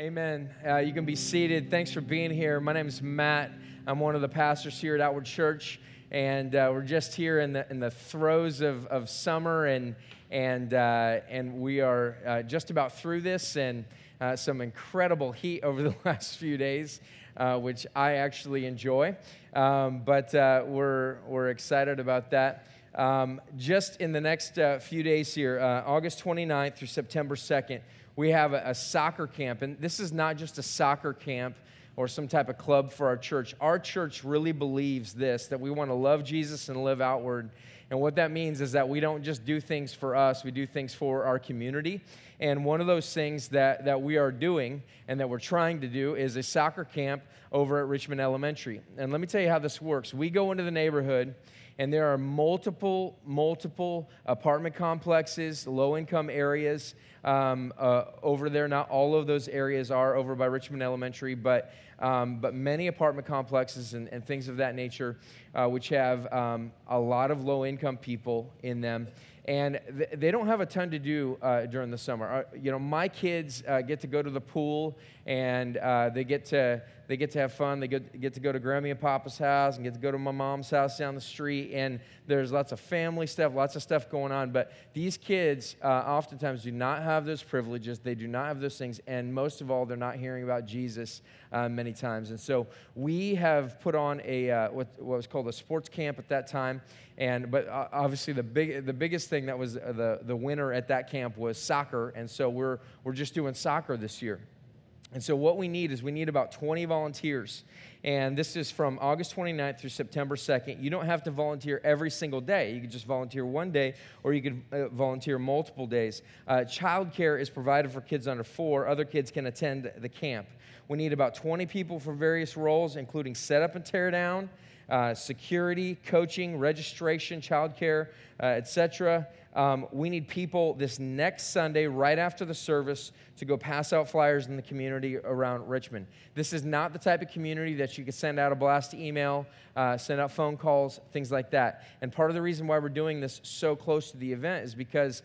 Amen. Uh, you can be seated. Thanks for being here. My name is Matt. I'm one of the pastors here at Outward Church, and uh, we're just here in the in the throes of, of summer, and and uh, and we are uh, just about through this, and uh, some incredible heat over the last few days, uh, which I actually enjoy. Um, but we're we're excited about that. Um, just in the next few days here, August 29th through September 2nd we have a, a soccer camp. And this is not just a soccer camp or some type of club for our church. Our church really believes this that we want to love Jesus and live outward. And what that means is that we don't just do things for us, we do things for our community. And one of those things that, that we are doing and that we're trying to do is a soccer camp over at Richmond Elementary. And let me tell you how this works. We go into the neighborhood and there are multiple, multiple apartment complexes, low income areas um, uh, over there. Not all of those areas are over by Richmond Elementary, but, um, but many apartment complexes and, and things of that nature, uh, which have um, a lot of low income people in them. And th- they don't have a ton to do uh, during the summer. Uh, you know, my kids uh, get to go to the pool and uh, they get to they get to have fun. They get, to go to Grammy and Papa's house and get to go to my mom's house down the street. And there's lots of family stuff, lots of stuff going on. But these kids uh, oftentimes do not have those privileges. They do not have those things. And most of all, they're not hearing about Jesus uh, many times. And so we have put on a uh, what, what was called a sports camp at that time. And but uh, obviously the big the biggest thing that was uh, the the winner at that camp was soccer. And so we're we're just doing soccer this year. And so, what we need is we need about 20 volunteers. And this is from August 29th through September 2nd. You don't have to volunteer every single day. You could just volunteer one day, or you could uh, volunteer multiple days. Uh, childcare is provided for kids under four. Other kids can attend the camp. We need about 20 people for various roles, including setup and tear down, uh, security, coaching, registration, childcare, uh, etc. Um, we need people this next Sunday, right after the service, to go pass out flyers in the community around Richmond. This is not the type of community that you can send out a blast email, uh, send out phone calls, things like that. And part of the reason why we're doing this so close to the event is because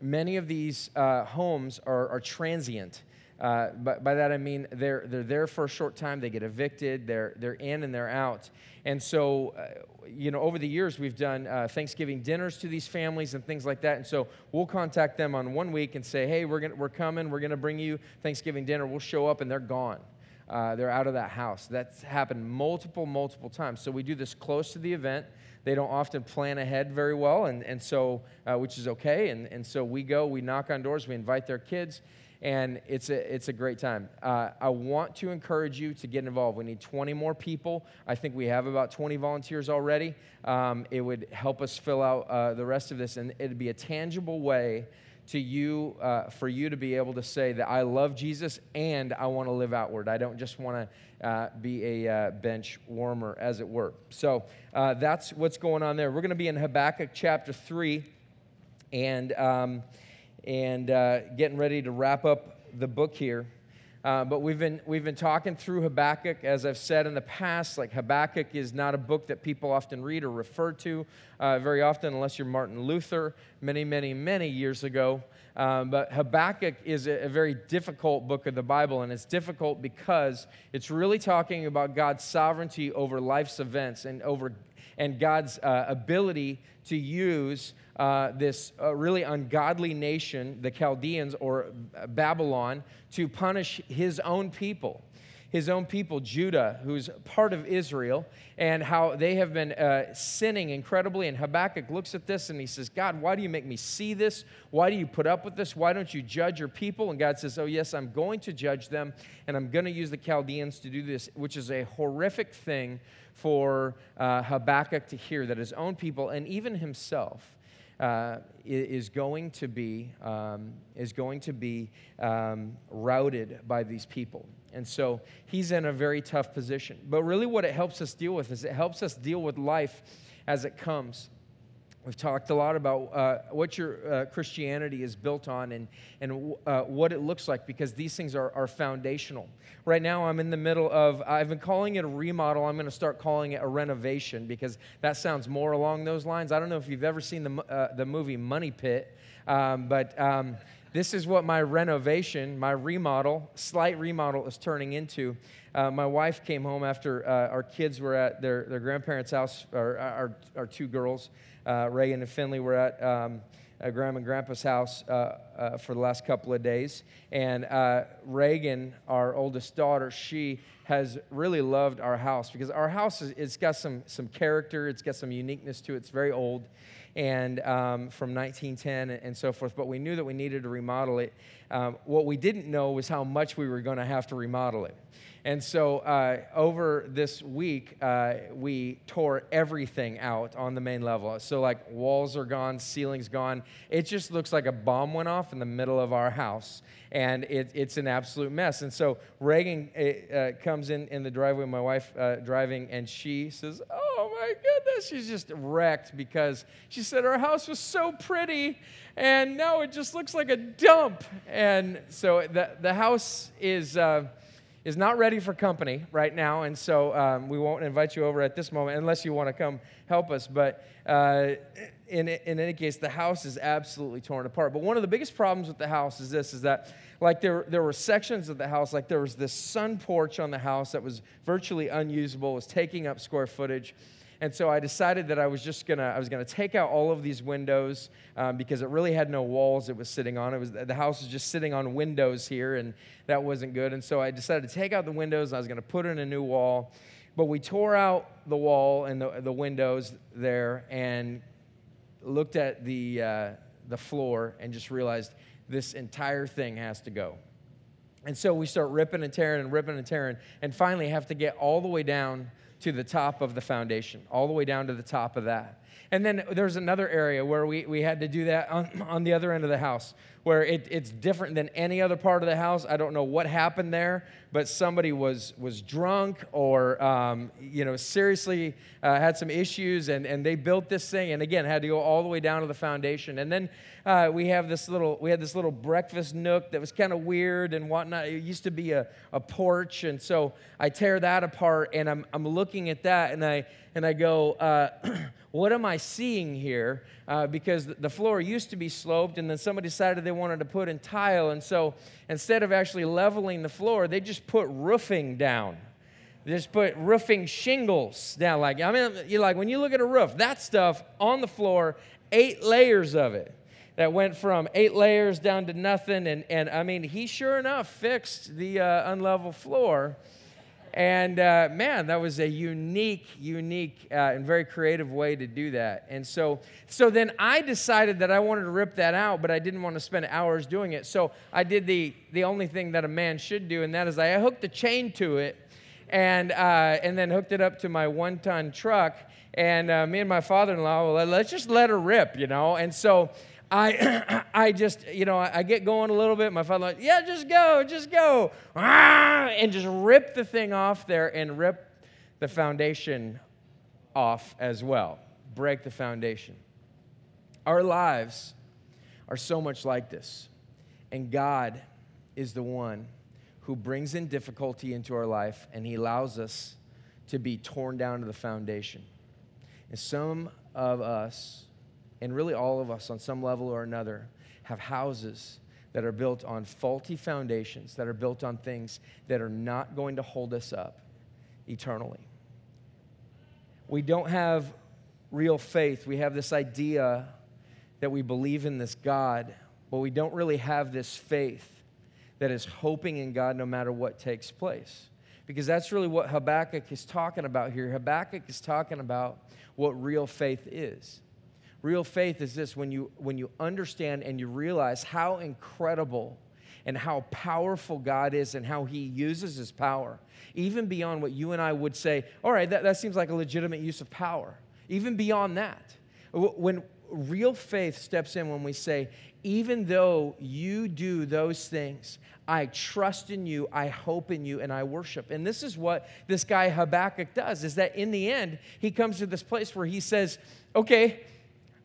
many of these uh, homes are, are transient. Uh, but by that I mean they're, they're there for a short time, they get evicted, they're, they're in and they're out. And so, uh, you know, over the years, we've done uh, Thanksgiving dinners to these families and things like that. And so we'll contact them on one week and say, hey, we're, gonna, we're coming, we're going to bring you Thanksgiving dinner. We'll show up and they're gone. Uh, they're out of that house. That's happened multiple, multiple times. So we do this close to the event. They don't often plan ahead very well, and, and so, uh, which is okay. And, and so we go, we knock on doors, we invite their kids and it's a, it's a great time. Uh, I want to encourage you to get involved. We need 20 more people. I think we have about 20 volunteers already. Um, it would help us fill out uh, the rest of this, and it'd be a tangible way to you uh, for you to be able to say that I love Jesus and I want to live outward. I don't just want to uh, be a uh, bench warmer, as it were. So uh, that's what's going on there. We're going to be in Habakkuk chapter 3, and. Um, and uh, getting ready to wrap up the book here. Uh, but we've been, we've been talking through Habakkuk. As I've said in the past, like Habakkuk is not a book that people often read or refer to uh, very often, unless you're Martin Luther many, many, many years ago. Um, but Habakkuk is a, a, very difficult book of the Bible, and it's difficult because it's really talking about God's sovereignty over life's events and over and God's uh, ability to use uh, this uh, really ungodly nation, the Chaldeans or Babylon, to punish his own people. His own people, Judah, who's part of Israel, and how they have been uh, sinning incredibly. And Habakkuk looks at this and he says, God, why do you make me see this? Why do you put up with this? Why don't you judge your people? And God says, Oh, yes, I'm going to judge them, and I'm going to use the Chaldeans to do this, which is a horrific thing for uh, Habakkuk to hear that his own people and even himself uh, is going to be um, is going to be um, routed by these people. And so he's in a very tough position. But really, what it helps us deal with is it helps us deal with life as it comes. We've talked a lot about uh, what your uh, Christianity is built on and, and uh, what it looks like because these things are, are foundational. Right now, I'm in the middle of, I've been calling it a remodel. I'm going to start calling it a renovation because that sounds more along those lines. I don't know if you've ever seen the, uh, the movie Money Pit, um, but um, this is what my renovation, my remodel, slight remodel is turning into. Uh, my wife came home after uh, our kids were at their, their grandparents' house, or our, our two girls, uh, Reagan and Finley, were at um, uh, grandma and grandpa's house uh, uh, for the last couple of days. And uh, Reagan, our oldest daughter, she has really loved our house because our house is, it's got some, some character, it's got some uniqueness to it, it's very old and um, from 1910 and so forth. But we knew that we needed to remodel it. Um, what we didn't know was how much we were going to have to remodel it. And so uh, over this week, uh, we tore everything out on the main level. So, like, walls are gone, ceilings gone. It just looks like a bomb went off in the middle of our house. And it, it's an absolute mess. And so, Reagan uh, uh comes in in the driveway, my wife uh, driving, and she says, Oh my goodness. She's just wrecked because she said our house was so pretty, and now it just looks like a dump. And so, the, the house is uh, is not ready for company right now, and so um, we won't invite you over at this moment unless you want to come help us. But uh, in, in any case, the house is absolutely torn apart. But one of the biggest problems with the house is this: is that like there, there were sections of the house, like there was this sun porch on the house that was virtually unusable, was taking up square footage. And so I decided that I was just gonna, I was gonna take out all of these windows um, because it really had no walls it was sitting on. It was, the house was just sitting on windows here, and that wasn't good. And so I decided to take out the windows, I was gonna put in a new wall. But we tore out the wall and the, the windows there and looked at the, uh, the floor and just realized this entire thing has to go. And so we start ripping and tearing and ripping and tearing, and finally have to get all the way down to the top of the foundation, all the way down to the top of that. And then there's another area where we, we had to do that on, on the other end of the house, where it, it's different than any other part of the house. I don't know what happened there, but somebody was, was drunk or, um, you know, seriously uh, had some issues, and, and they built this thing, and again, had to go all the way down to the foundation. And then uh, we have this little, we had this little breakfast nook that was kind of weird and whatnot. It used to be a, a porch, and so I tear that apart, and I'm, I'm looking at that, and I, and I go, uh, what am I seeing here? Uh, because the floor used to be sloped, and then somebody decided they wanted to put in tile. And so instead of actually leveling the floor, they just put roofing down. They just put roofing shingles down. Like, I mean, you like when you look at a roof, that stuff on the floor, eight layers of it that went from eight layers down to nothing. And, and I mean, he sure enough fixed the uh, unlevel floor. And uh, man, that was a unique, unique, uh, and very creative way to do that. And so, so then I decided that I wanted to rip that out, but I didn't want to spend hours doing it. So I did the, the only thing that a man should do, and that is I hooked a chain to it and, uh, and then hooked it up to my one ton truck. And uh, me and my father in law, well, let's just let her rip, you know? And so I, I just, you know, I get going a little bit. My father, like, yeah, just go, just go, ah, and just rip the thing off there and rip the foundation off as well. Break the foundation. Our lives are so much like this, and God is the one who brings in difficulty into our life, and He allows us to be torn down to the foundation. And some of us and really all of us on some level or another, have houses that are built on faulty foundations, that are built on things that are not going to hold us up eternally. We don't have real faith. We have this idea that we believe in this God, but we don't really have this faith that is hoping in God no matter what takes place. Because that's really what Habakkuk is talking about here. Habakkuk is talking about what real faith is. Real faith is this when you, when you understand and you realize how incredible and how powerful God is and how He uses His power, even beyond what you and I would say, all right, that, that seems like a legitimate use of power. Even beyond that. When real faith steps in, when we say, even though you do those things, I trust in you, I hope in you, and I worship. And this is what this guy Habakkuk does, is that in the end, he comes to this place where he says, okay,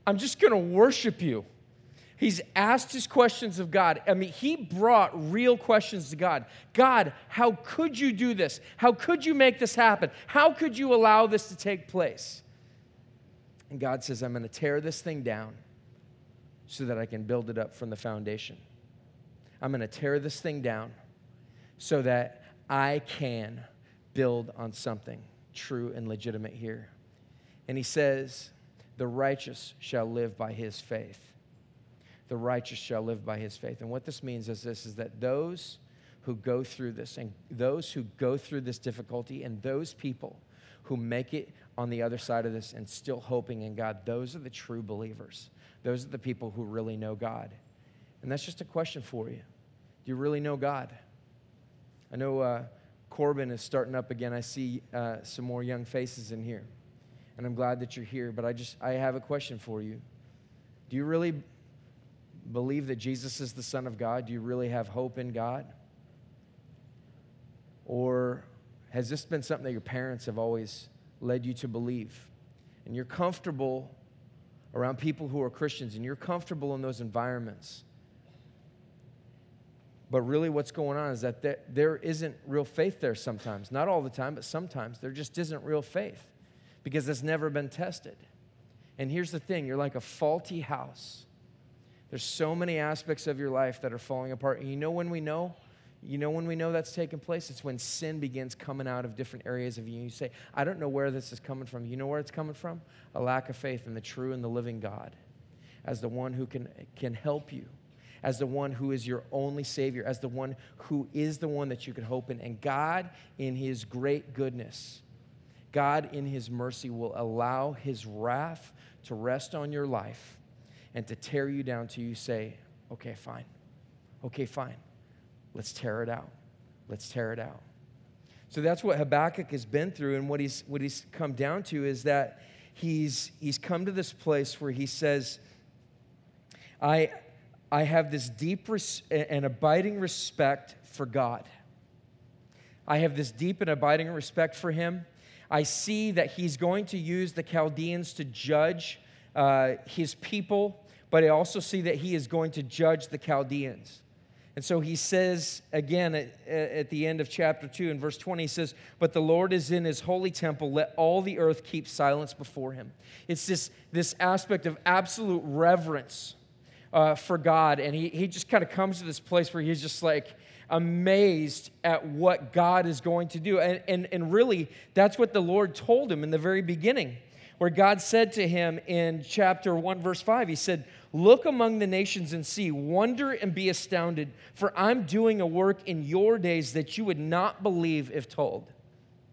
I'm just going to worship you. He's asked his questions of God. I mean, he brought real questions to God. God, how could you do this? How could you make this happen? How could you allow this to take place? And God says, I'm going to tear this thing down so that I can build it up from the foundation. I'm going to tear this thing down so that I can build on something true and legitimate here. And he says, The righteous shall live by his faith. The righteous shall live by his faith. And what this means is this is that those who go through this and those who go through this difficulty and those people who make it on the other side of this and still hoping in God, those are the true believers. Those are the people who really know God. And that's just a question for you. Do you really know God? I know uh, Corbin is starting up again. I see uh, some more young faces in here. And I'm glad that you're here. But I just, I have a question for you. Do you really believe that Jesus is the Son of God? Do you really have hope in God? Or has this been something that your parents have always led you to believe? And you're comfortable around people who are Christians and you're comfortable in those environments. But really, what's going on is that there, there isn't real faith there sometimes. Not all the time, but sometimes. There just isn't real faith because it's never been tested. And here's the thing you're like a faulty house. There's so many aspects of your life that are falling apart. And you know when we know? You know when we know that's taking place? It's when sin begins coming out of different areas of you. You say, I don't know where this is coming from. You know where it's coming from? A lack of faith in the true and the living God as the one who can, can help you as the one who is your only Savior, as the one who is the one that you can hope in. And God, in His great goodness, God, in His mercy, will allow His wrath to rest on your life and to tear you down till you say, okay, fine. Okay, fine. Let's tear it out. Let's tear it out. So that's what Habakkuk has been through, and what he's, what he's come down to is that he's, he's come to this place where he says, I, I have this deep res- and abiding respect for God. I have this deep and abiding respect for Him. I see that He's going to use the Chaldeans to judge uh, His people, but I also see that He is going to judge the Chaldeans. And so he says again at, at, the end of chapter 2 in verse 20, he says, But the Lord is in his holy temple. Let all the earth keep silence before him. It's this, this aspect of absolute reverence uh, for God. And he, he just kind of comes to this place where he's just like amazed at what God is going to do. And, and, and really, that's what the Lord told him in the very beginning, where God said to him in chapter 1, verse 5, He said, Look among the nations and see, wonder and be astounded, for I'm doing a work in your days that you would not believe if told.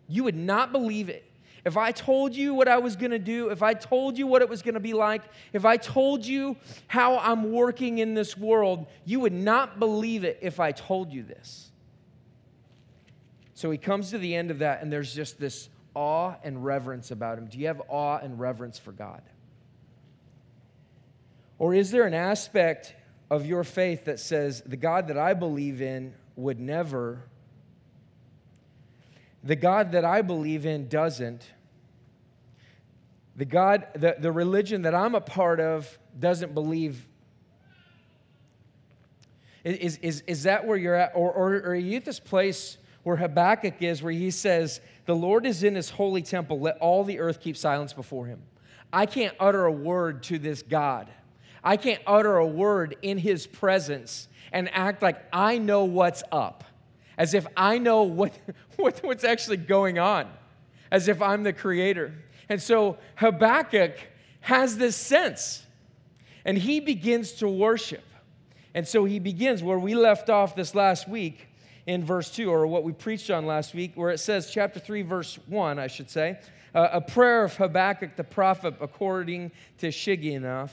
You would not believe it. If I told you what I was going to do, if I told you what it was going to be like, if I told you how I'm working in this world, you would not believe it if I told you this. So he comes to the end of that, and there's just this awe and reverence about him. Do you have awe and reverence for God? Or is there an aspect of your faith that says, the God that I believe in would never, the God that I believe in doesn't, the God, the, the religion that I'm a part of doesn't believe. Is, is, is that where you're at? Or, or, or are you at this place where Habakkuk is, where he says, The Lord is in his holy temple, let all the earth keep silence before him. I can't utter a word to this God. I can't utter a word in his presence and act like I know what's up, as if I know what, what, what's actually going on, as if I'm the creator. And so Habakkuk has this sense, and he begins to worship. And so he begins where we left off this last week in verse 2, or what we preached on last week, where it says, chapter 3, verse 1, I should say, uh, a prayer of Habakkuk the prophet according to Shigionoth.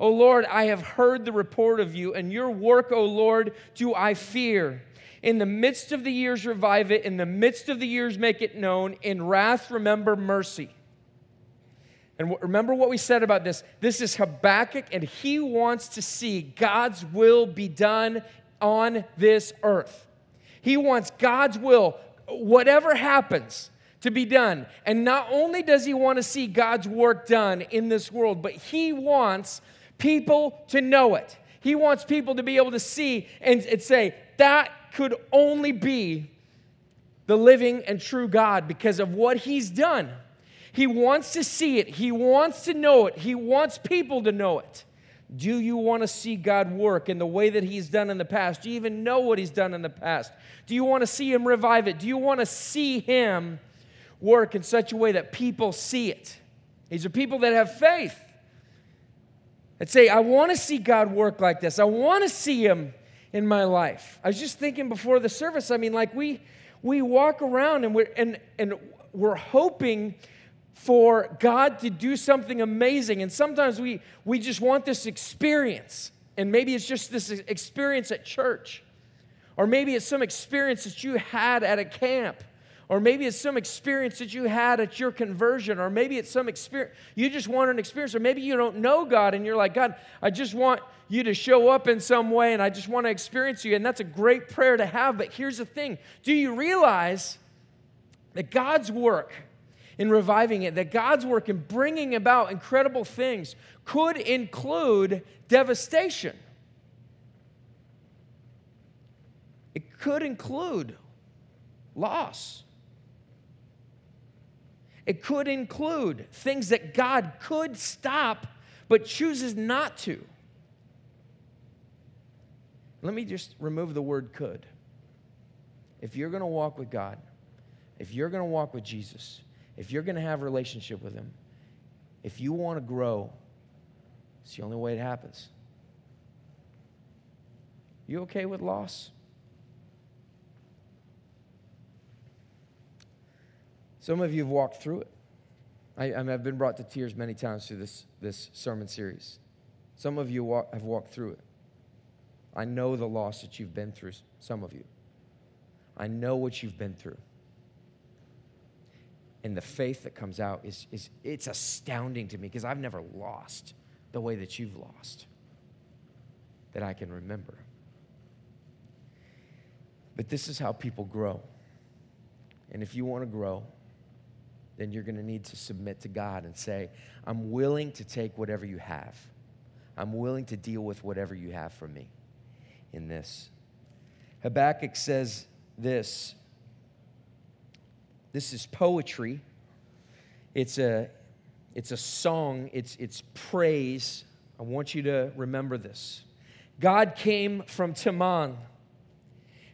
O Lord, I have heard the report of you, and your work, O Lord, do I fear. In the midst of the years, revive it. In the midst of the years, make it known. In wrath, remember mercy. And remember what we said about this. This is Habakkuk, and he wants to see God's will be done on this earth. He wants God's will, whatever happens, to be done. And not only does he want to see God's work done in this world, but he wants people to know it. He wants people to be able to see and, and say, that could only be the living and true God because of what he's done. He wants to see it, he wants to know it, he wants people to know it. Do you want to see God work in the way that He's done in the past? Do you even know what He's done in the past? Do you want to see Him revive it? Do you want to see Him work in such a way that people see it? These are people that have faith that say, I want to see God work like this. I want to see Him in my life. I was just thinking before the service, I mean, like we we walk around and we're and and we're hoping for God to do something amazing. And sometimes we we just want this experience. And maybe it's just this experience at church. Or maybe it's some experience that you had at a camp or maybe it's some experience that you had at your conversion, or maybe it's some experience, you just want an experience, or maybe you don't know God and you're like, God, I just want you to show up in some way and I just want to experience you. And that's a great prayer to have. But here's the thing do you realize that God's work in reviving it, that God's work in bringing about incredible things could include devastation? It could include loss. It could include things that God could stop but chooses not to. Let me just remove the word could. If you're going to walk with God, if you're going to walk with Jesus, if you're going to have a relationship with Him, if you want to grow, it's the only way it happens. You okay with loss? Some of you have walked through it. I, I have been brought to tears many times through this, this sermon series. Some of you walk, have walked through it. I know the loss that you've been through, some of you. I know what you've been through. And the faith that comes out is, is it's astounding to me because I've never lost the way that you've lost that I can remember. But this is how people grow. And if you want to grow, then you're going to need to submit to God and say, I'm willing to take whatever you have. I'm willing to deal with whatever you have for me in this. Habakkuk says this. This is poetry. It's a, it's a song, it's, it's praise. I want you to remember this. God came from Teman,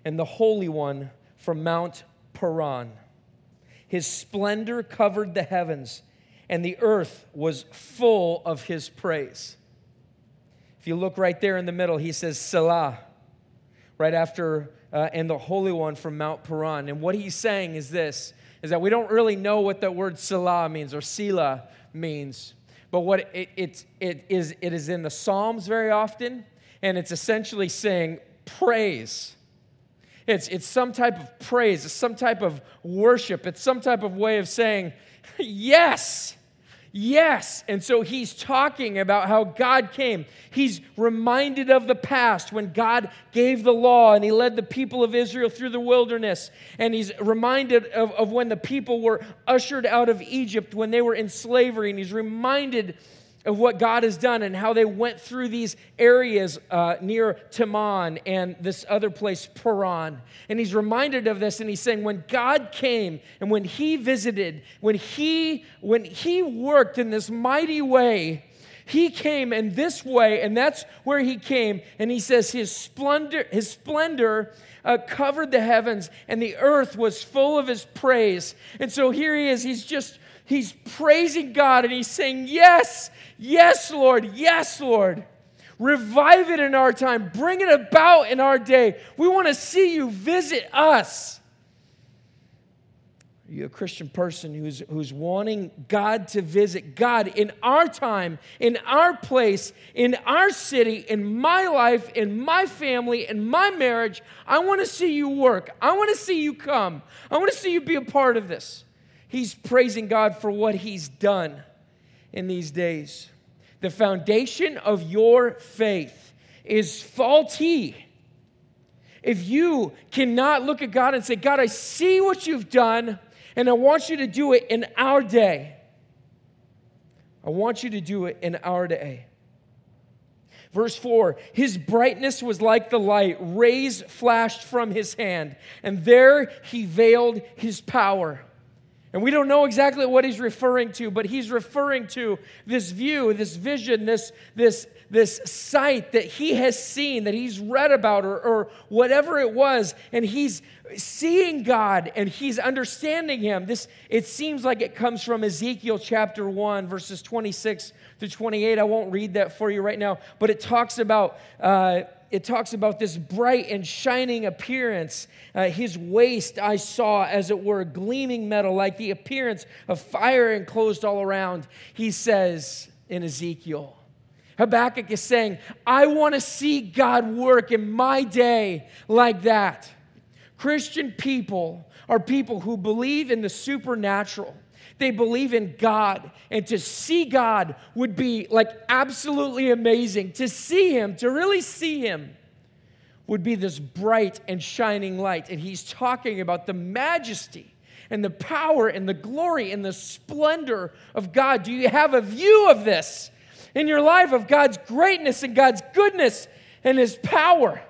and the Holy One from Mount Paran. His splendor covered the heavens, and the earth was full of his praise. If you look right there in the middle, he says, Selah, right after, uh, and the Holy One from Mount Paran. And what he's saying is this is that we don't really know what the word Selah means or Selah means. But what it, it, it, is, it is in the Psalms very often, and it's essentially saying praise. It's, it's some type of praise, it's some type of worship, it's some type of way of saying, Yes, yes. And so he's talking about how God came. He's reminded of the past when God gave the law and he led the people of Israel through the wilderness. And he's reminded of, of when the people were ushered out of Egypt when they were in slavery. And he's reminded of what God has done and how they went through these areas uh, near Teman and this other place, Paran. And he's reminded of this and he's saying, when God came and when he visited, when he, when he worked in this mighty way, he came in this way, and that's where he came. And he says, His splendor, his splendor uh, covered the heavens, and the earth was full of his praise. And so here he is. He's just he's praising God and he's saying, Yes, yes, Lord, yes, Lord. Revive it in our time, bring it about in our day. We want to see you visit us. Are you a Christian person who's, who's wanting God to visit God in our time, in our place, in our city, in my life, in my family, in my marriage? I want to see you work. I want to see you come. I want to see you be a part of this. He's praising God for what He's done in these days. The foundation of your faith is faulty. If you cannot look at God and say, God, I see what you've done, and I want you to do it in our day. I want you to do it in our day. Verse 4 His brightness was like the light, rays flashed from his hand, and there he veiled his power. And we don't know exactly what he's referring to, but he's referring to this view, this vision, this, this, this sight that he has seen, that he's read about, or, or whatever it was. And he's seeing God and he's understanding him. This, it seems like it comes from Ezekiel chapter 1, verses 26 to 28. I won't read that for you right now, but it talks about. Uh, it talks about this bright and shining appearance. Uh, his waist I saw, as it were, gleaming metal, like the appearance of fire enclosed all around. He says in Ezekiel, Habakkuk is saying, I want to see God work in my day like that. Christian people are people who believe in the supernatural. They believe in God. And to see God would be like absolutely amazing. To see Him, to really see Him, would be this bright and shining light. And He's talking about the majesty and the power and the glory and the splendor of God. Do you have a view of this in your life of God's greatness and God's goodness and His power?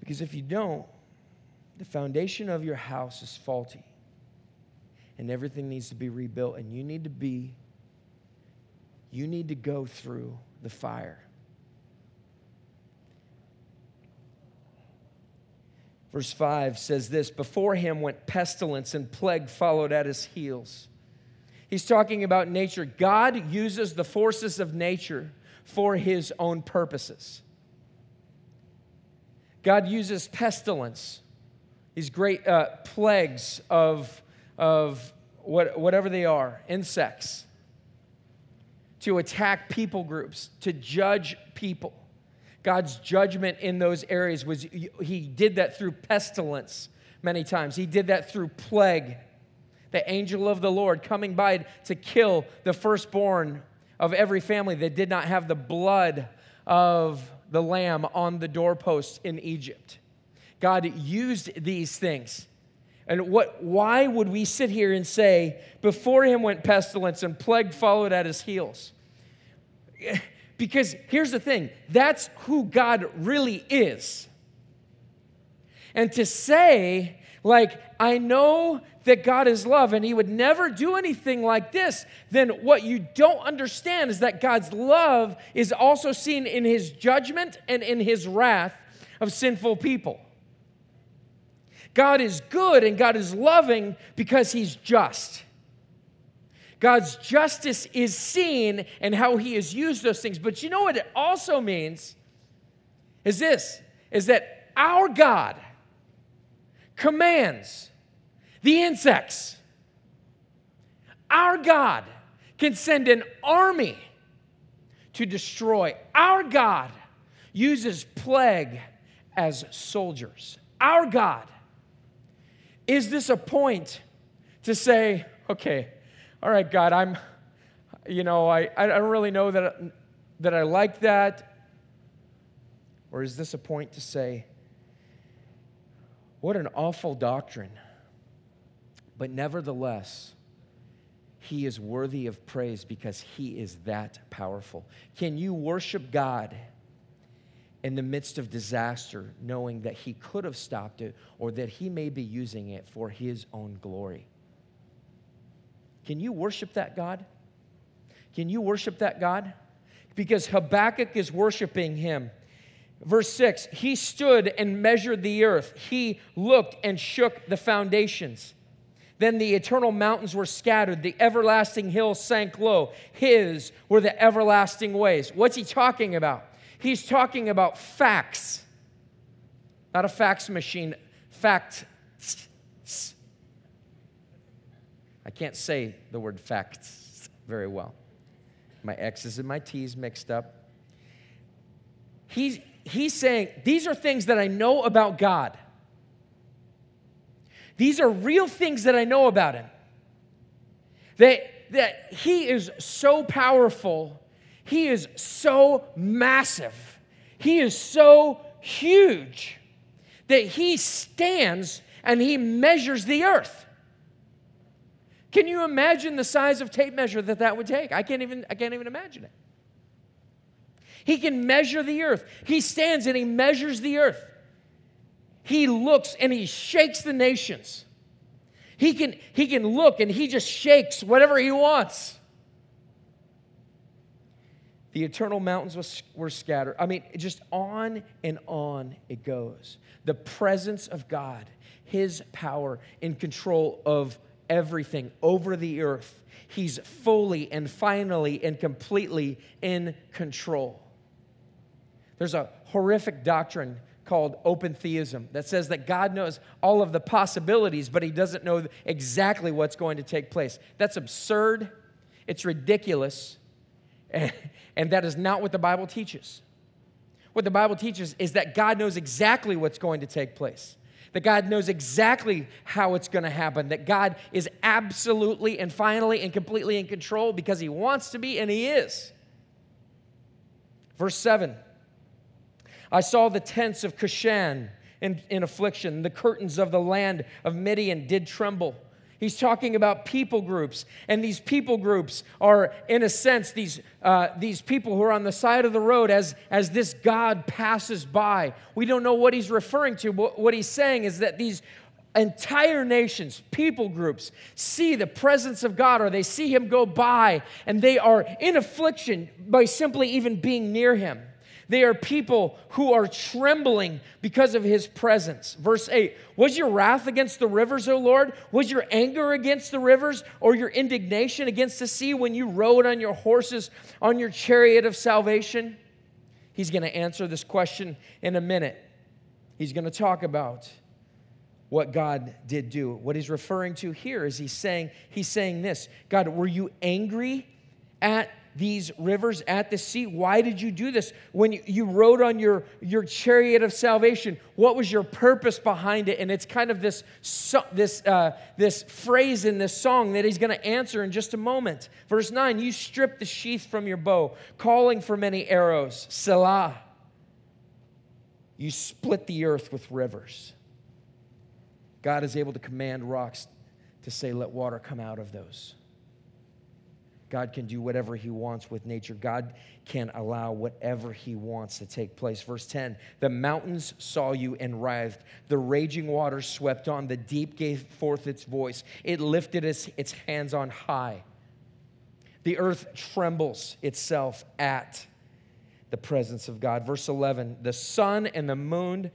Because if you don't, the foundation of your house is faulty and everything needs to be rebuilt and you need to be you need to go through the fire. Verse 5 says this before him went pestilence and plague followed at his heels. He's talking about nature. God uses the forces of nature for his own purposes. God uses pestilence these great uh, plagues of, of what, whatever they are, insects, to attack people groups, to judge people. God's judgment in those areas was, he did that through pestilence many times. He did that through plague. The angel of the Lord coming by to kill the firstborn of every family that did not have the blood of the lamb on the doorpost in Egypt. God used these things. And what, why would we sit here and say, before him went pestilence and plague followed at his heels? Because here's the thing that's who God really is. And to say, like, I know that God is love and he would never do anything like this, then what you don't understand is that God's love is also seen in his judgment and in his wrath of sinful people. God is good and God is loving because He's just. God's justice is seen and how He has used those things. But you know what it also means? Is this is that our God commands the insects. Our God can send an army to destroy. Our God uses plague as soldiers. Our God is this a point to say, okay, all right, God, I'm, you know, I, I don't really know that, that I like that? Or is this a point to say, what an awful doctrine, but nevertheless, he is worthy of praise because he is that powerful. Can you worship God? In the midst of disaster, knowing that he could have stopped it or that he may be using it for his own glory. Can you worship that God? Can you worship that God? Because Habakkuk is worshiping him. Verse 6 He stood and measured the earth, he looked and shook the foundations. Then the eternal mountains were scattered, the everlasting hills sank low. His were the everlasting ways. What's he talking about? He's talking about facts, not a fax machine, fact. I can't say the word facts very well. My X's and my T's mixed up. He's, he's saying, These are things that I know about God. These are real things that I know about Him. That, that He is so powerful he is so massive, He is so huge that He stands and He measures the earth. Can you imagine the size of tape measure that that would take? I can't even, I can't even imagine it. He can measure the earth. He stands and he measures the earth. he looks and he shakes the nations. He can, he can look and he just shakes whatever he wants. The eternal mountains was, were scattered. I mean, just on and on it goes. The presence of God, His power in control of everything over the earth. He's fully and finally and completely in control. There's a horrific doctrine called open theism that says that God knows all of the possibilities, but he doesn't know exactly what's going to take place. That's absurd. It's ridiculous. And, that is not what the Bible teaches. What the Bible teaches is that God knows exactly what's going to take place, that God knows exactly how it's going to happen, that God is absolutely and finally and completely in control because he wants to be and he is. Verse 7 I saw the tents of Cushan in, in affliction. The curtains of the land of Midian did tremble. He's talking about people groups. And these people groups are, in a sense, these, uh, these people who are on the side of the road as, as this God passes by. We don't know what he's referring to, but what he's saying is that these entire nations, people groups, see the presence of God or they see him go by and they are in affliction by simply even being near him. They are people who are trembling because of his presence. Verse 8 Was your wrath against the rivers, O Lord? Was your anger against the rivers or your indignation against the sea when you rode on your horses on your chariot of salvation? He's going to answer this question in a minute. He's going to talk about what God did do. What he's referring to here is he's saying he's saying this. God, were you angry at these rivers at the sea. Why did you do this? When you, rode on your, your chariot of salvation, what was your purpose behind it? And it's kind of this, this, uh, this phrase in this song that he's going to answer in just a moment. Verse 9 You stripped the sheath from your bow, calling for many arrows. Selah. You split the earth with rivers. God is able to command rocks to say, Let water come out of those. God can do whatever he wants with nature. God can allow whatever he wants to take place. Verse 10 The mountains saw you and writhed. The raging waters swept on. The deep gave forth its voice. It lifted its, its hands on high. The earth trembles itself at the presence of God. Verse 11 The sun and the moon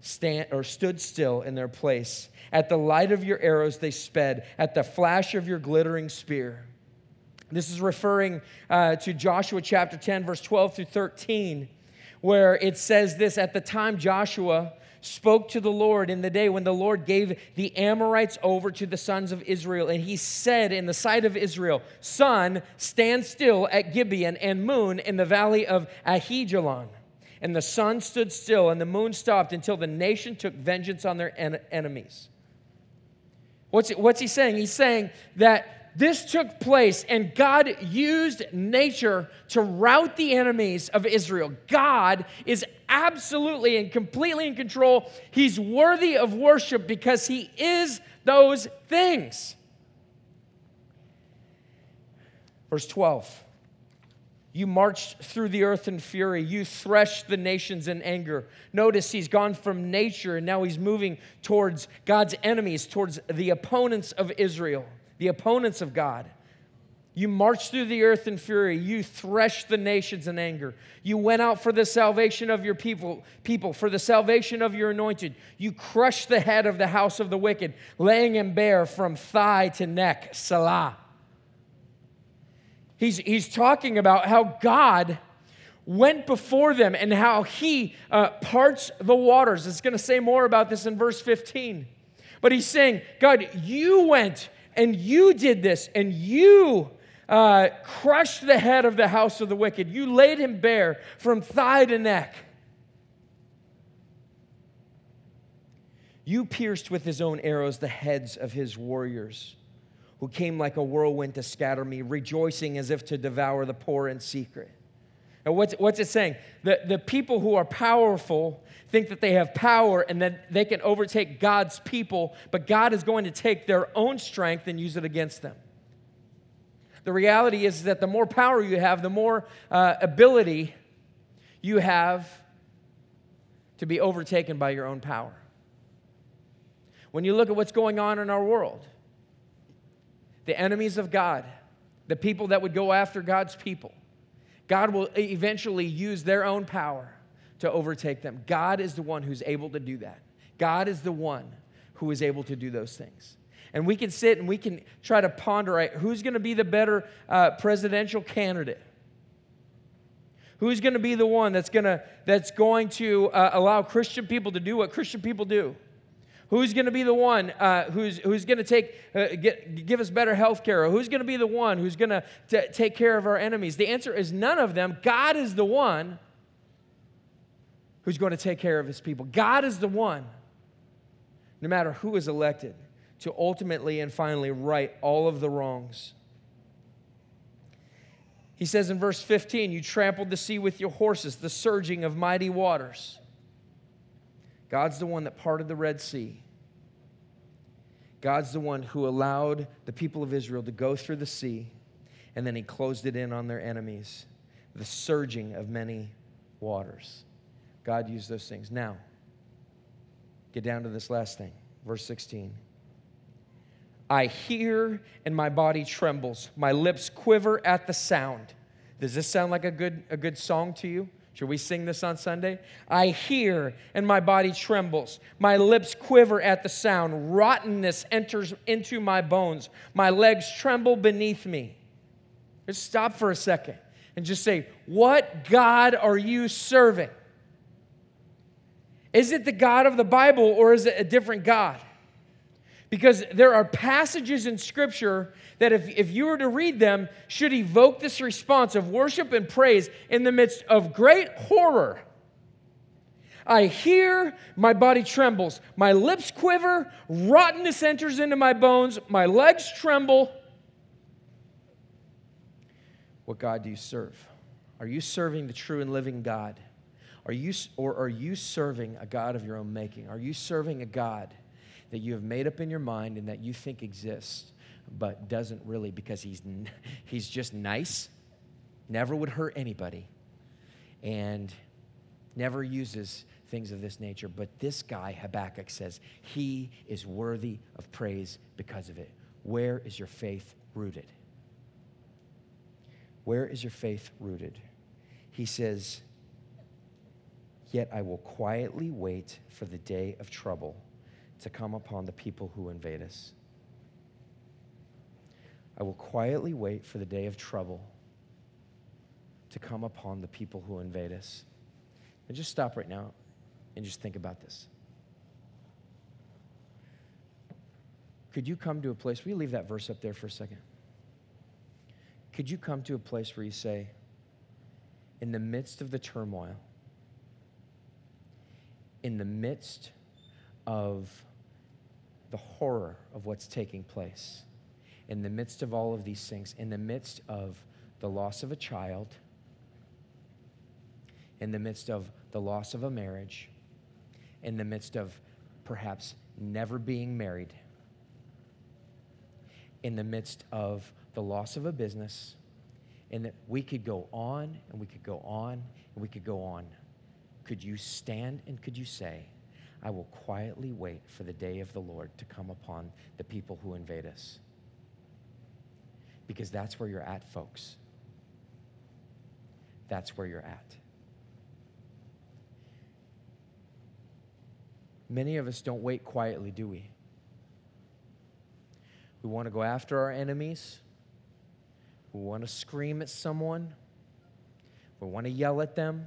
stand, or stood still in their place. At the light of your arrows they sped, at the flash of your glittering spear. This is referring uh, to Joshua chapter 10, verse 12 through 13, where it says this At the time Joshua spoke to the Lord in the day when the Lord gave the Amorites over to the sons of Israel. And he said in the sight of Israel, Sun, stand still at Gibeon, and moon in the valley of Aijalon. And the sun stood still, and the moon stopped until the nation took vengeance on their en- enemies. What's, what's he saying? He's saying that this took place, and God used nature to rout the enemies of Israel. God is absolutely and completely in control. He's worthy of worship because He is those things. Verse 12 You marched through the earth in fury, you threshed the nations in anger. Notice He's gone from nature and now He's moving towards God's enemies, towards the opponents of Israel the opponents of God. You marched through the earth in fury. You threshed the nations in anger. You went out for the salvation of your people, people, for the salvation of your anointed. You crushed the head of the house of the wicked, laying him bare from thigh to neck. Salah. He's, he's talking about how God went before them and how he uh, parts the waters. It's going to say more about this in verse 15. But he's saying, God, you went and you did this, and you uh, crushed the head of the house of the wicked. You laid him bare from thigh to neck. You pierced with his own arrows the heads of his warriors, who came like a whirlwind to scatter me, rejoicing as if to devour the poor in secret. And what's, what's it saying? The, the people who are powerful think that they have power and that they can overtake God's people, but God is going to take their own strength and use it against them. The reality is that the more power you have, the more uh, ability you have to be overtaken by your own power. When you look at what's going on in our world, the enemies of God, the people that would go after God's people, God will eventually use their own power to overtake them. God is the one who's able to do that. God is the one who is able to do those things. And we can sit and we can try to ponder right, who's going to be the better uh, presidential candidate? Who's going to be the one that's, gonna, that's going to uh, allow Christian people to do what Christian people do? Who's going to be the one uh, who's, who's going to take, uh, get, give us better health care? Or who's going to be the one who's going to take care of our enemies? The answer is none of them. God is the one who's going to take care of his people. God is the one, no matter who is elected, to ultimately and finally right all of the wrongs. He says in verse 15, You trampled the sea with your horses, the surging of mighty waters. God's the one that parted the Red Sea. God's the one who allowed the people of Israel to go through the sea, and then he closed it in on their enemies. The surging of many waters. God used those things. Now, get down to this last thing, verse 16. I hear and my body trembles. My lips quiver at the sound. Does this sound like a good, a good song to you? Should we sing this on Sunday? I hear and my body trembles. My lips quiver at the sound. Rottenness enters into my bones. My legs tremble beneath me. Just stop for a second and just say, What God are you serving? Is it the God of the Bible or is it a different God? Because there are passages in Scripture that, if, if you were to read them, should evoke this response of worship and praise in the midst of great horror. I hear, my body trembles, my lips quiver, rottenness enters into my bones, my legs tremble. What God do you serve? Are you serving the true and living God? Are you, or are you serving a God of your own making? Are you serving a God that you have made up in your mind and that you think exists, but doesn't really because he's, he's just nice, never would hurt anybody, and never uses things of this nature. But this guy, Habakkuk, says he is worthy of praise because of it. Where is your faith rooted? Where is your faith rooted? He says, Yet I will quietly wait for the day of trouble to come upon the people who invade us. I will quietly wait for the day of trouble to come upon the people who invade us. And just stop right now and just think about this. Could you come to a place, will you leave that verse up there for a second? Could you come to a place where you say, in the midst of the turmoil, in the midst of the horror of what's taking place. In the midst of all of these things, in the midst of the loss of a child, in the midst of the loss of a marriage, in the midst of perhaps never being married, in the midst of the loss of a business, and that we could go on and we could go on and we could go on. Could you stand and could you say, I will quietly wait for the day of the Lord to come upon the people who invade us. Because that's where you're at, folks. That's where you're at. Many of us don't wait quietly, do we? We want to go after our enemies. We want to scream at someone. We want to yell at them.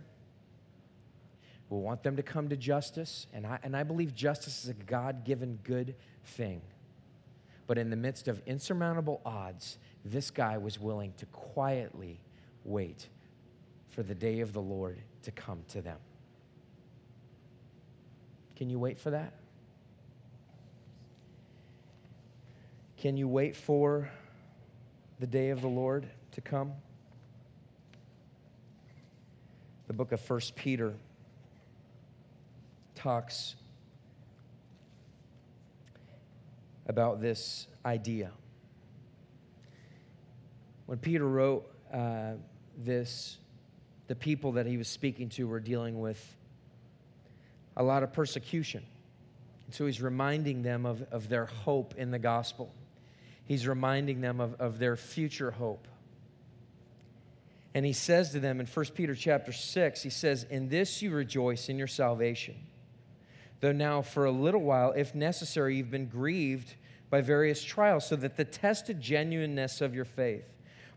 We want them to come to justice, and I, and I believe justice is a God given good thing. But in the midst of insurmountable odds, this guy was willing to quietly wait for the day of the Lord to come to them. Can you wait for that? Can you wait for the day of the Lord to come? The book of First Peter talks about this idea. When Peter wrote uh, this, the people that he was speaking to were dealing with a lot of persecution. And so he's reminding them of, of their hope in the gospel. He's reminding them of, of their future hope. And he says to them in 1 Peter chapter 6, he says, In this you rejoice in your salvation. Though now, for a little while, if necessary, you've been grieved by various trials, so that the tested genuineness of your faith,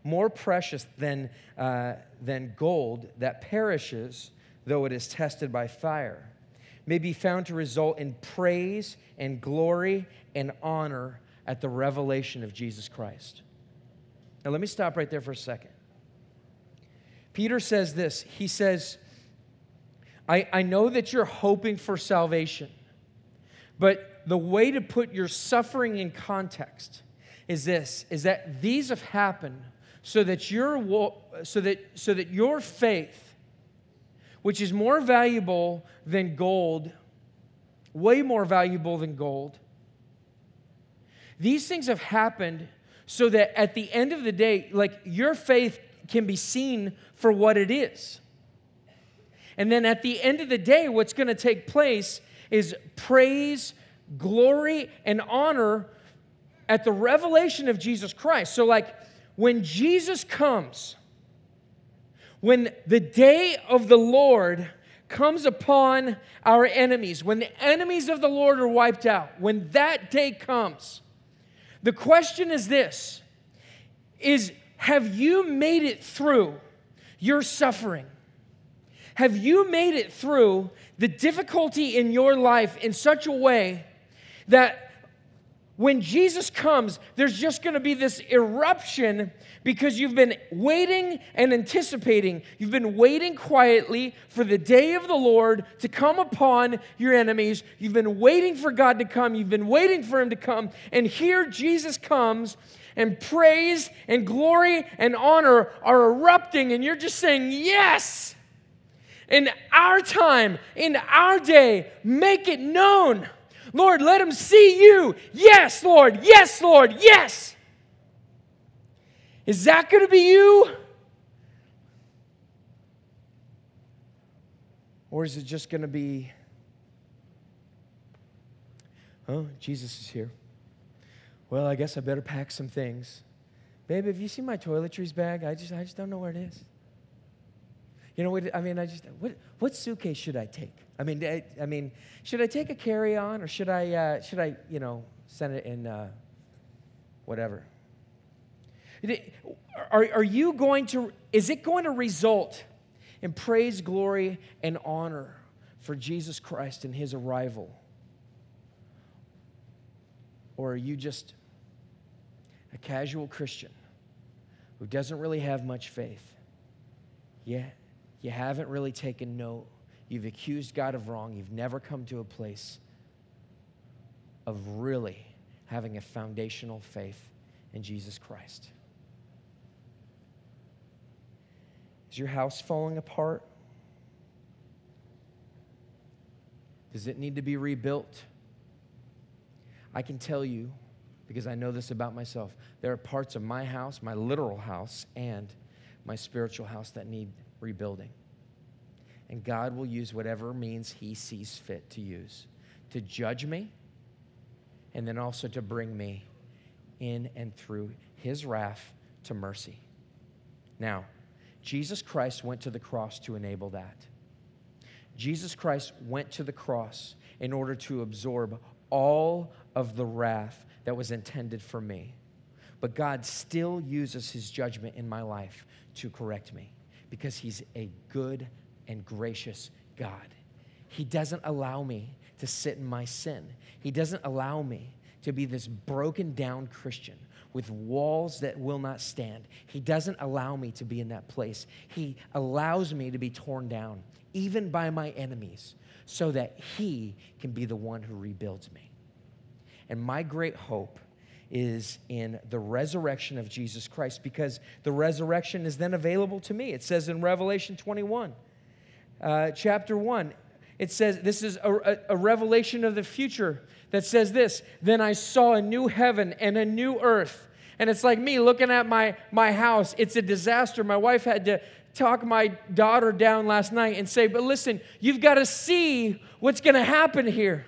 more precious than, uh, than gold that perishes, though it is tested by fire, may be found to result in praise and glory and honor at the revelation of Jesus Christ. Now, let me stop right there for a second. Peter says this He says, I, I know that you're hoping for salvation, but the way to put your suffering in context is this is that these have happened so that your so that so that your faith which is more valuable than gold way more valuable than gold these things have happened so that at the end of the day like your faith can be seen for what it is and then at the end of the day what's going to take place is praise glory and honor at the revelation of Jesus Christ so like when Jesus comes, when the day of the Lord comes upon our enemies, when the enemies of the Lord are wiped out, when that day comes, the question is this is have you made it through your suffering? Have you made it through the difficulty in your life in such a way that when Jesus comes, there's just going to be this eruption because you've been waiting and anticipating. You've been waiting quietly for the day of the Lord to come upon your enemies. You've been waiting for God to come. You've been waiting for Him to come. And here Jesus comes, and praise and glory and honor are erupting, and you're just saying, Yes! In our time, in our day, make it known. Lord, let them see you. Yes, Lord. Yes, Lord. Yes. Is that going to be you? Or is it just going to be, oh, Jesus is here. Well, I guess I better pack some things. Babe, have you seen my toiletries bag? I just, I just don't know where it is. You know what? I mean, I just, what, what suitcase should I take? I mean, I, I mean, should I take a carry on or should I, uh, should I, you know, send it in uh, whatever? Are, are you going to, is it going to result in praise, glory, and honor for Jesus Christ and his arrival? Or are you just a casual Christian who doesn't really have much faith? Yet you haven't really taken note. You've accused God of wrong. You've never come to a place of really having a foundational faith in Jesus Christ. Is your house falling apart? Does it need to be rebuilt? I can tell you, because I know this about myself, there are parts of my house, my literal house, and my spiritual house that need rebuilding. And God will use whatever means He sees fit to use to judge me and then also to bring me in and through His wrath to mercy. Now, Jesus Christ went to the cross to enable that. Jesus Christ went to the cross in order to absorb all of the wrath that was intended for me. But God still uses his judgment in my life to correct me because he's a good and gracious God. He doesn't allow me to sit in my sin. He doesn't allow me to be this broken down Christian with walls that will not stand. He doesn't allow me to be in that place. He allows me to be torn down, even by my enemies, so that He can be the one who rebuilds me. And my great hope is in the resurrection of Jesus Christ because the resurrection is then available to me. It says in Revelation 21, uh, chapter 1, it says, This is a, a, revelation of the future that says this Then I saw a new heaven and a new earth. And it's like me looking at my, my house. It's a disaster. My wife had to talk my daughter down last night and say, But listen, you've got to see what's going to happen here.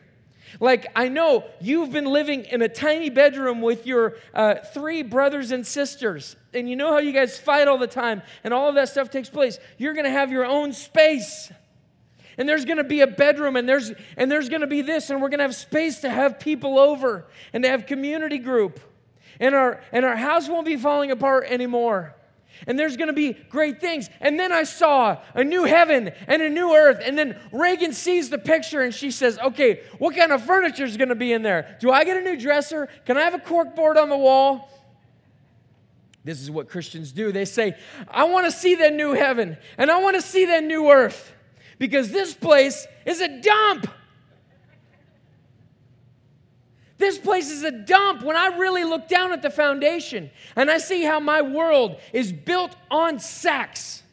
Like, I know you've been living in a tiny bedroom with your uh, three brothers and sisters, and you know how you guys fight all the time, and all of that stuff takes place. You're gonna have your own space. And there's gonna be a bedroom, and there's, and there's gonna be this, and we're gonna have space to have people over and to have community group. And our, and our house won't be falling apart anymore and there's going to be great things. And then I saw a new heaven and a new earth. And then Reagan sees the picture and she says, Okay, what kind of furniture is going to be in there? Do I get a new dresser? Can I have a cork board on the wall? This is what Christians do. They say, I want to see that new heaven and I want to see that new earth because this place is a dump. This place is a dump when I really look down at the foundation and I see how my world is built on sex.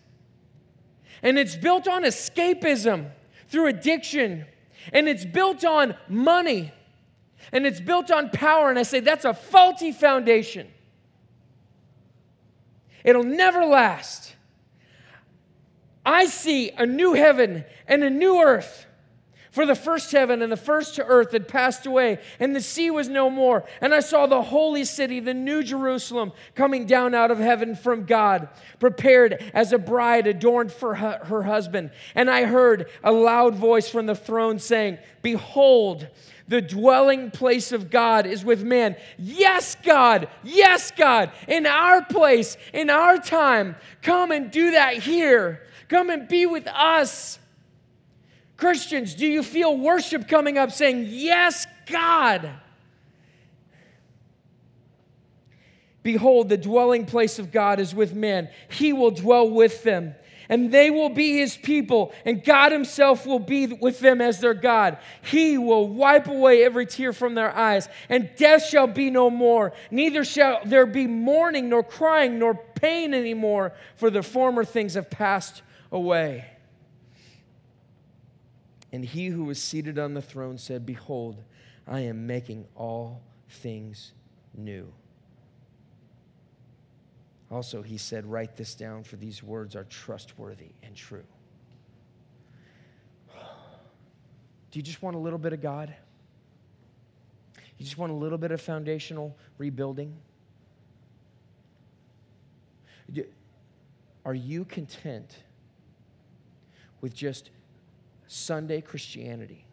And it's built on escapism through addiction. And it's built on money. And it's built on power. And I say that's a faulty foundation. It'll never last. I see a new heaven and a new earth for the first heaven and the first earth had passed away, and the sea was no more. And I saw the holy city, the new Jerusalem, coming down out of heaven from God, prepared as a bride adorned for her husband. And I heard a loud voice from the throne saying, Behold, the dwelling place of God is with man. Yes, God. Yes, God. In our place, in our time. Come and do that here. Come and be with us. Christians, do you feel worship coming up saying, Yes, God? Behold, the dwelling place of God is with men. He will dwell with them, and they will be his people, and God himself will be with them as their God. He will wipe away every tear from their eyes, and death shall be no more. Neither shall there be mourning, nor crying, nor pain anymore, for the former things have passed away. And he who was seated on the throne said, Behold, I am making all things new. Also, he said, Write this down, for these words are trustworthy and true. Do you just want a little bit of God? You just want a little bit of foundational rebuilding? Are you content with just Sunday Christianity?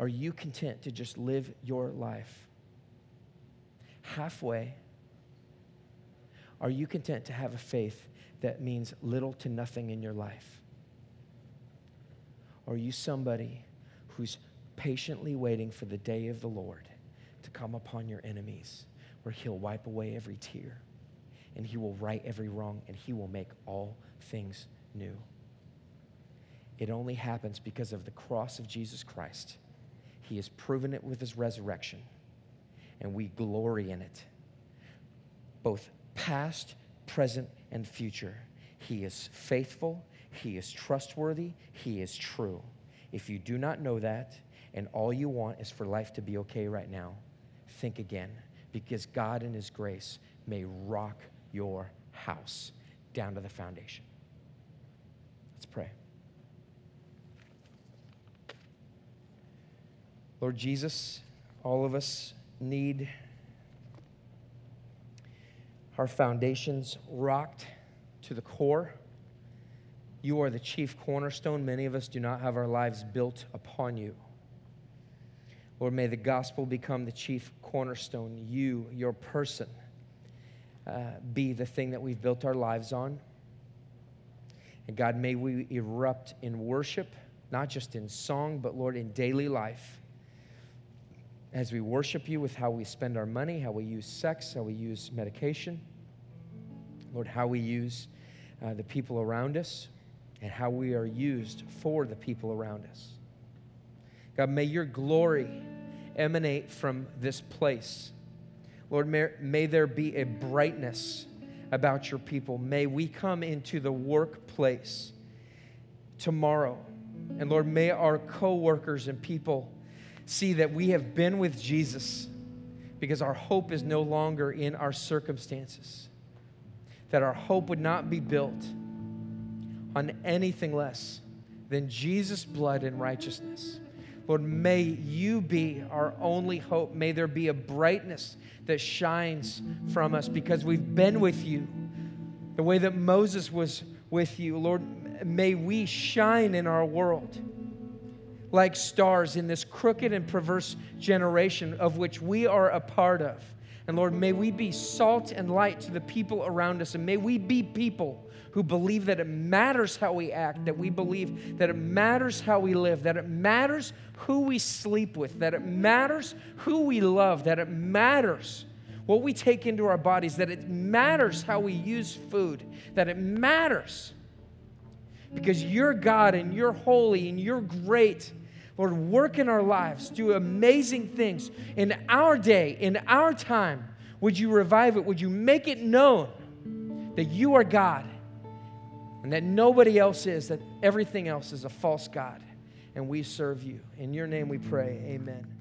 Are you content to just live your life halfway? Are you content to have a faith that means little to nothing in your life? Or are you somebody who's patiently waiting for the day of the Lord to come upon your enemies, where He'll wipe away every tear and He will right every wrong and He will make all things new? It only happens because of the cross of Jesus Christ. He has proven it with his resurrection, and we glory in it, both past, present, and future. He is faithful, he is trustworthy, he is true. If you do not know that, and all you want is for life to be okay right now, think again, because God in his grace may rock your house down to the foundation. Let's pray. Lord Jesus, all of us need our foundations rocked to the core. You are the chief cornerstone. Many of us do not have our lives built upon you. Lord, may the gospel become the chief cornerstone. You, your person, uh, be the thing that we've built our lives on. And God, may we erupt in worship, not just in song, but Lord, in daily life as we worship you with how we spend our money, how we use sex, how we use medication, Lord, how we use uh, the people around us, and how we are used for the people around us. God, may your glory emanate from this place. Lord, may, may there be a brightness about your people. May we come into the workplace tomorrow. And Lord, may our coworkers and people see that we have been with Jesus because our hope is no longer in our circumstances. That our hope would not be built on anything less than Jesus' blood and righteousness. Lord, may you be our only hope. May there be a brightness that shines from us because we've been with you. The way that Moses was with you, Lord, may we shine in our world like stars in this crooked and perverse generation of which we are a part of. And Lord, may we be salt and light to the people around us, and may we be people who believe that it matters how we act, that we believe that it matters how we live, that it matters who we sleep with, that it matters who we love, that it matters what we take into our bodies, that it matters how we use food, that it matters because you're God and you're holy and you're great. Lord, work in our lives, do amazing things in our day, in our time. Would you revive it? Would you make it known that you are God and that nobody else is, that everything else is a false God, and we serve you. In your name we pray, amen.